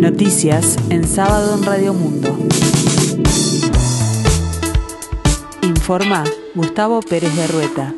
Noticias en sábado en Radio Mundo. Informa Gustavo Pérez de Rueta.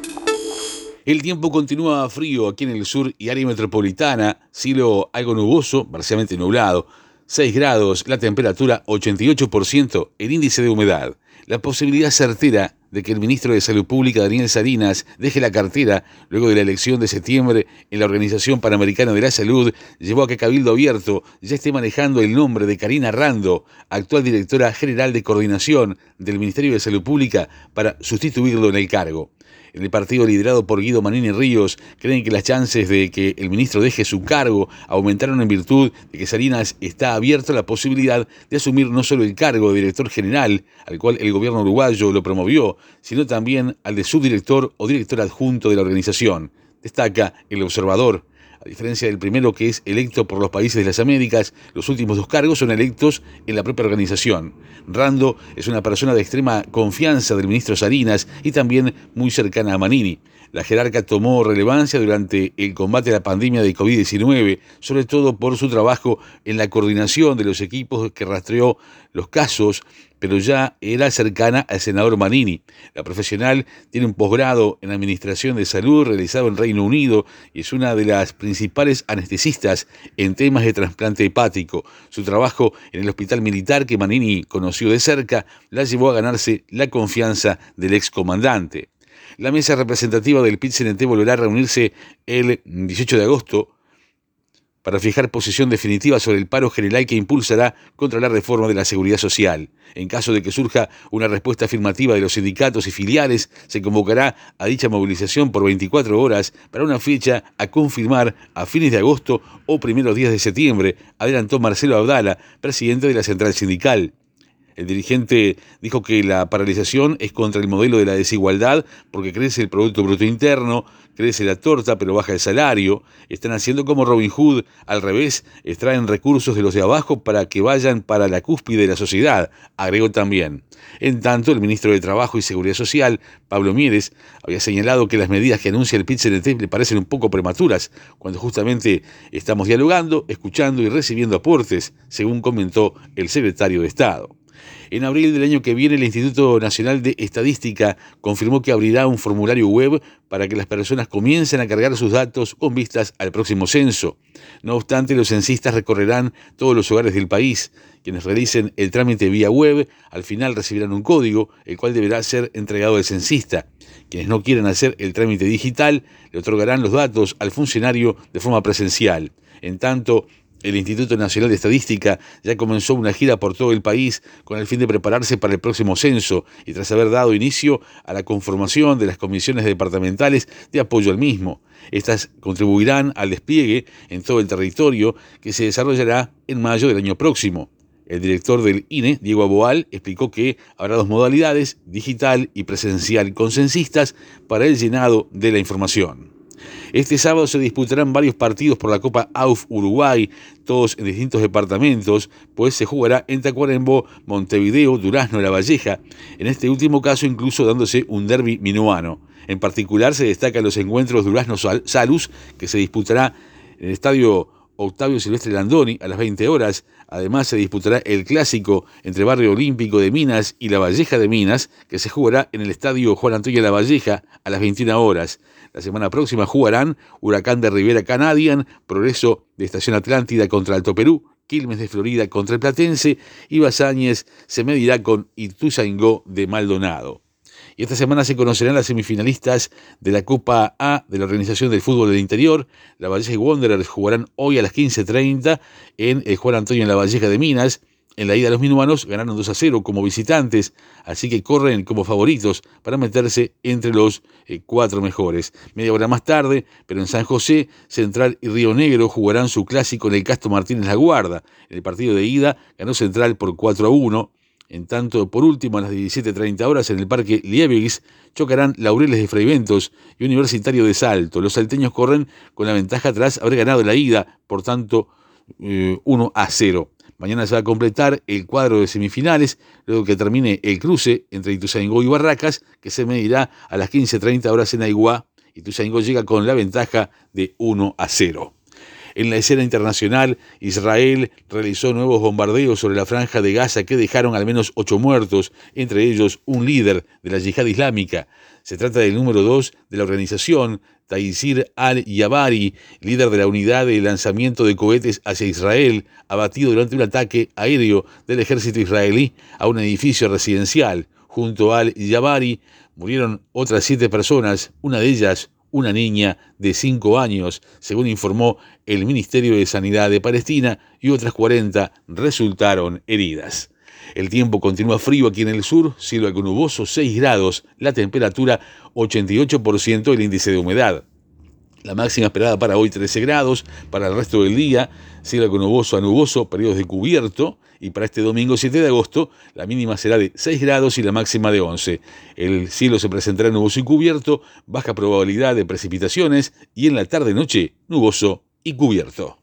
El tiempo continúa frío aquí en el sur y área metropolitana, cielo algo nuboso, parcialmente nublado, 6 grados, la temperatura 88%, el índice de humedad. La posibilidad certera de que el ministro de Salud Pública, Daniel Salinas, deje la cartera luego de la elección de septiembre en la Organización Panamericana de la Salud, llevó a que Cabildo Abierto ya esté manejando el nombre de Karina Rando, actual directora general de coordinación del Ministerio de Salud Pública, para sustituirlo en el cargo. En el partido liderado por Guido Manini Ríos creen que las chances de que el ministro deje su cargo aumentaron en virtud de que Salinas está abierto a la posibilidad de asumir no solo el cargo de director general, al cual el gobierno uruguayo lo promovió, sino también al de subdirector o director adjunto de la organización. Destaca el observador. A diferencia del primero que es electo por los países de las Américas, los últimos dos cargos son electos en la propia organización. Rando es una persona de extrema confianza del ministro Salinas y también muy cercana a Manini. La jerarca tomó relevancia durante el combate a la pandemia de COVID-19, sobre todo por su trabajo en la coordinación de los equipos que rastreó los casos, pero ya era cercana al senador Manini. La profesional tiene un posgrado en Administración de Salud realizado en Reino Unido y es una de las principales anestesistas en temas de trasplante hepático. Su trabajo en el hospital militar que Manini conoció de cerca la llevó a ganarse la confianza del excomandante. La mesa representativa del PIT-CNT volverá a reunirse el 18 de agosto para fijar posición definitiva sobre el paro general que impulsará contra la reforma de la seguridad social. En caso de que surja una respuesta afirmativa de los sindicatos y filiales, se convocará a dicha movilización por 24 horas para una fecha a confirmar a fines de agosto o primeros días de septiembre, adelantó Marcelo Abdala, presidente de la central sindical. El dirigente dijo que la paralización es contra el modelo de la desigualdad porque crece el Producto Bruto Interno, crece la torta pero baja el salario, están haciendo como Robin Hood, al revés, extraen recursos de los de abajo para que vayan para la cúspide de la sociedad, agregó también. En tanto, el ministro de Trabajo y Seguridad Social, Pablo Mieres, había señalado que las medidas que anuncia el PIT-CNT le parecen un poco prematuras, cuando justamente estamos dialogando, escuchando y recibiendo aportes, según comentó el secretario de Estado. En abril del año que viene, el Instituto Nacional de Estadística confirmó que abrirá un formulario web para que las personas comiencen a cargar sus datos con vistas al próximo censo. No obstante, los censistas recorrerán todos los hogares del país. Quienes realicen el trámite vía web, al final recibirán un código, el cual deberá ser entregado al censista. Quienes no quieran hacer el trámite digital, le otorgarán los datos al funcionario de forma presencial. En tanto, el Instituto Nacional de Estadística ya comenzó una gira por todo el país con el fin de prepararse para el próximo censo y tras haber dado inicio a la conformación de las comisiones departamentales de apoyo al mismo. Estas contribuirán al despliegue en todo el territorio que se desarrollará en mayo del año próximo. El director del INE, Diego Aboal, explicó que habrá dos modalidades, digital y presencial con censistas, para el llenado de la información. Este sábado se disputarán varios partidos por la Copa AUF Uruguay, todos en distintos departamentos, pues se jugará en Tacuarembó, Montevideo, Durazno, La Valleja, en este último caso incluso dándose un derby minuano. En particular se destacan los encuentros Durazno-Salus, que se disputará en el estadio Octavio Silvestre Landoni a las 20 horas. Además se disputará el clásico entre Barrio Olímpico de Minas y La Valleja de Minas, que se jugará en el estadio Juan Antonio La Valleja a las 21 horas. La semana próxima jugarán Huracán de Rivera Canadian, Progreso de Estación Atlántida contra Alto Perú, Quilmes de Florida contra el Platense y Basáñez se medirá con Ituzaingó de Maldonado. Y esta semana se conocerán las semifinalistas de la Copa A de la Organización del Fútbol del Interior. La Valleja y Wanderers jugarán hoy a las 15.30 en el Juan Antonio en la Valleja de Minas. En la ida los minuanos ganaron 2 a 0 como visitantes, así que corren como favoritos para meterse entre los eh, cuatro mejores. Media hora más tarde, pero en San José, Central y Río Negro jugarán su clásico en el Castro Martínez La Guarda. En el partido de ida ganó Central por 4 a 1. En tanto, por último, a las 17.30 horas en el Parque Liebigis chocarán Laureles de Freiventos y Universitario de Salto. Los salteños corren con la ventaja tras haber ganado la ida, por tanto, 1 eh, a 0. Mañana se va a completar el cuadro de semifinales, luego que termine el cruce entre Ituzaingó y Barracas, que se medirá a las 15.30 horas en Aiguá. Ituzaingó llega con la ventaja de 1 a 0. En la escena internacional, Israel realizó nuevos bombardeos sobre la franja de Gaza que dejaron al menos ocho muertos, entre ellos un líder de la yihad islámica. Se trata del número dos de la organización, Taisir al-Yabari, líder de la unidad de lanzamiento de cohetes hacia Israel, abatido durante un ataque aéreo del ejército israelí a un edificio residencial. Junto al-Yabari murieron otras siete personas, una de ellas una niña de cinco años, según informó el Ministerio de Sanidad de Palestina, y otras 40 resultaron heridas. El tiempo continúa frío aquí en el sur, cielo algo nuboso 6 grados, la temperatura 88% el índice de humedad. La máxima esperada para hoy 13 grados, para el resto del día, cielo algo nuboso a nuboso, periodos de cubierto, y para este domingo 7 de agosto la mínima será de 6 grados y la máxima de 11. El cielo se presentará nuboso y cubierto, baja probabilidad de precipitaciones y en la tarde-noche nuboso y cubierto.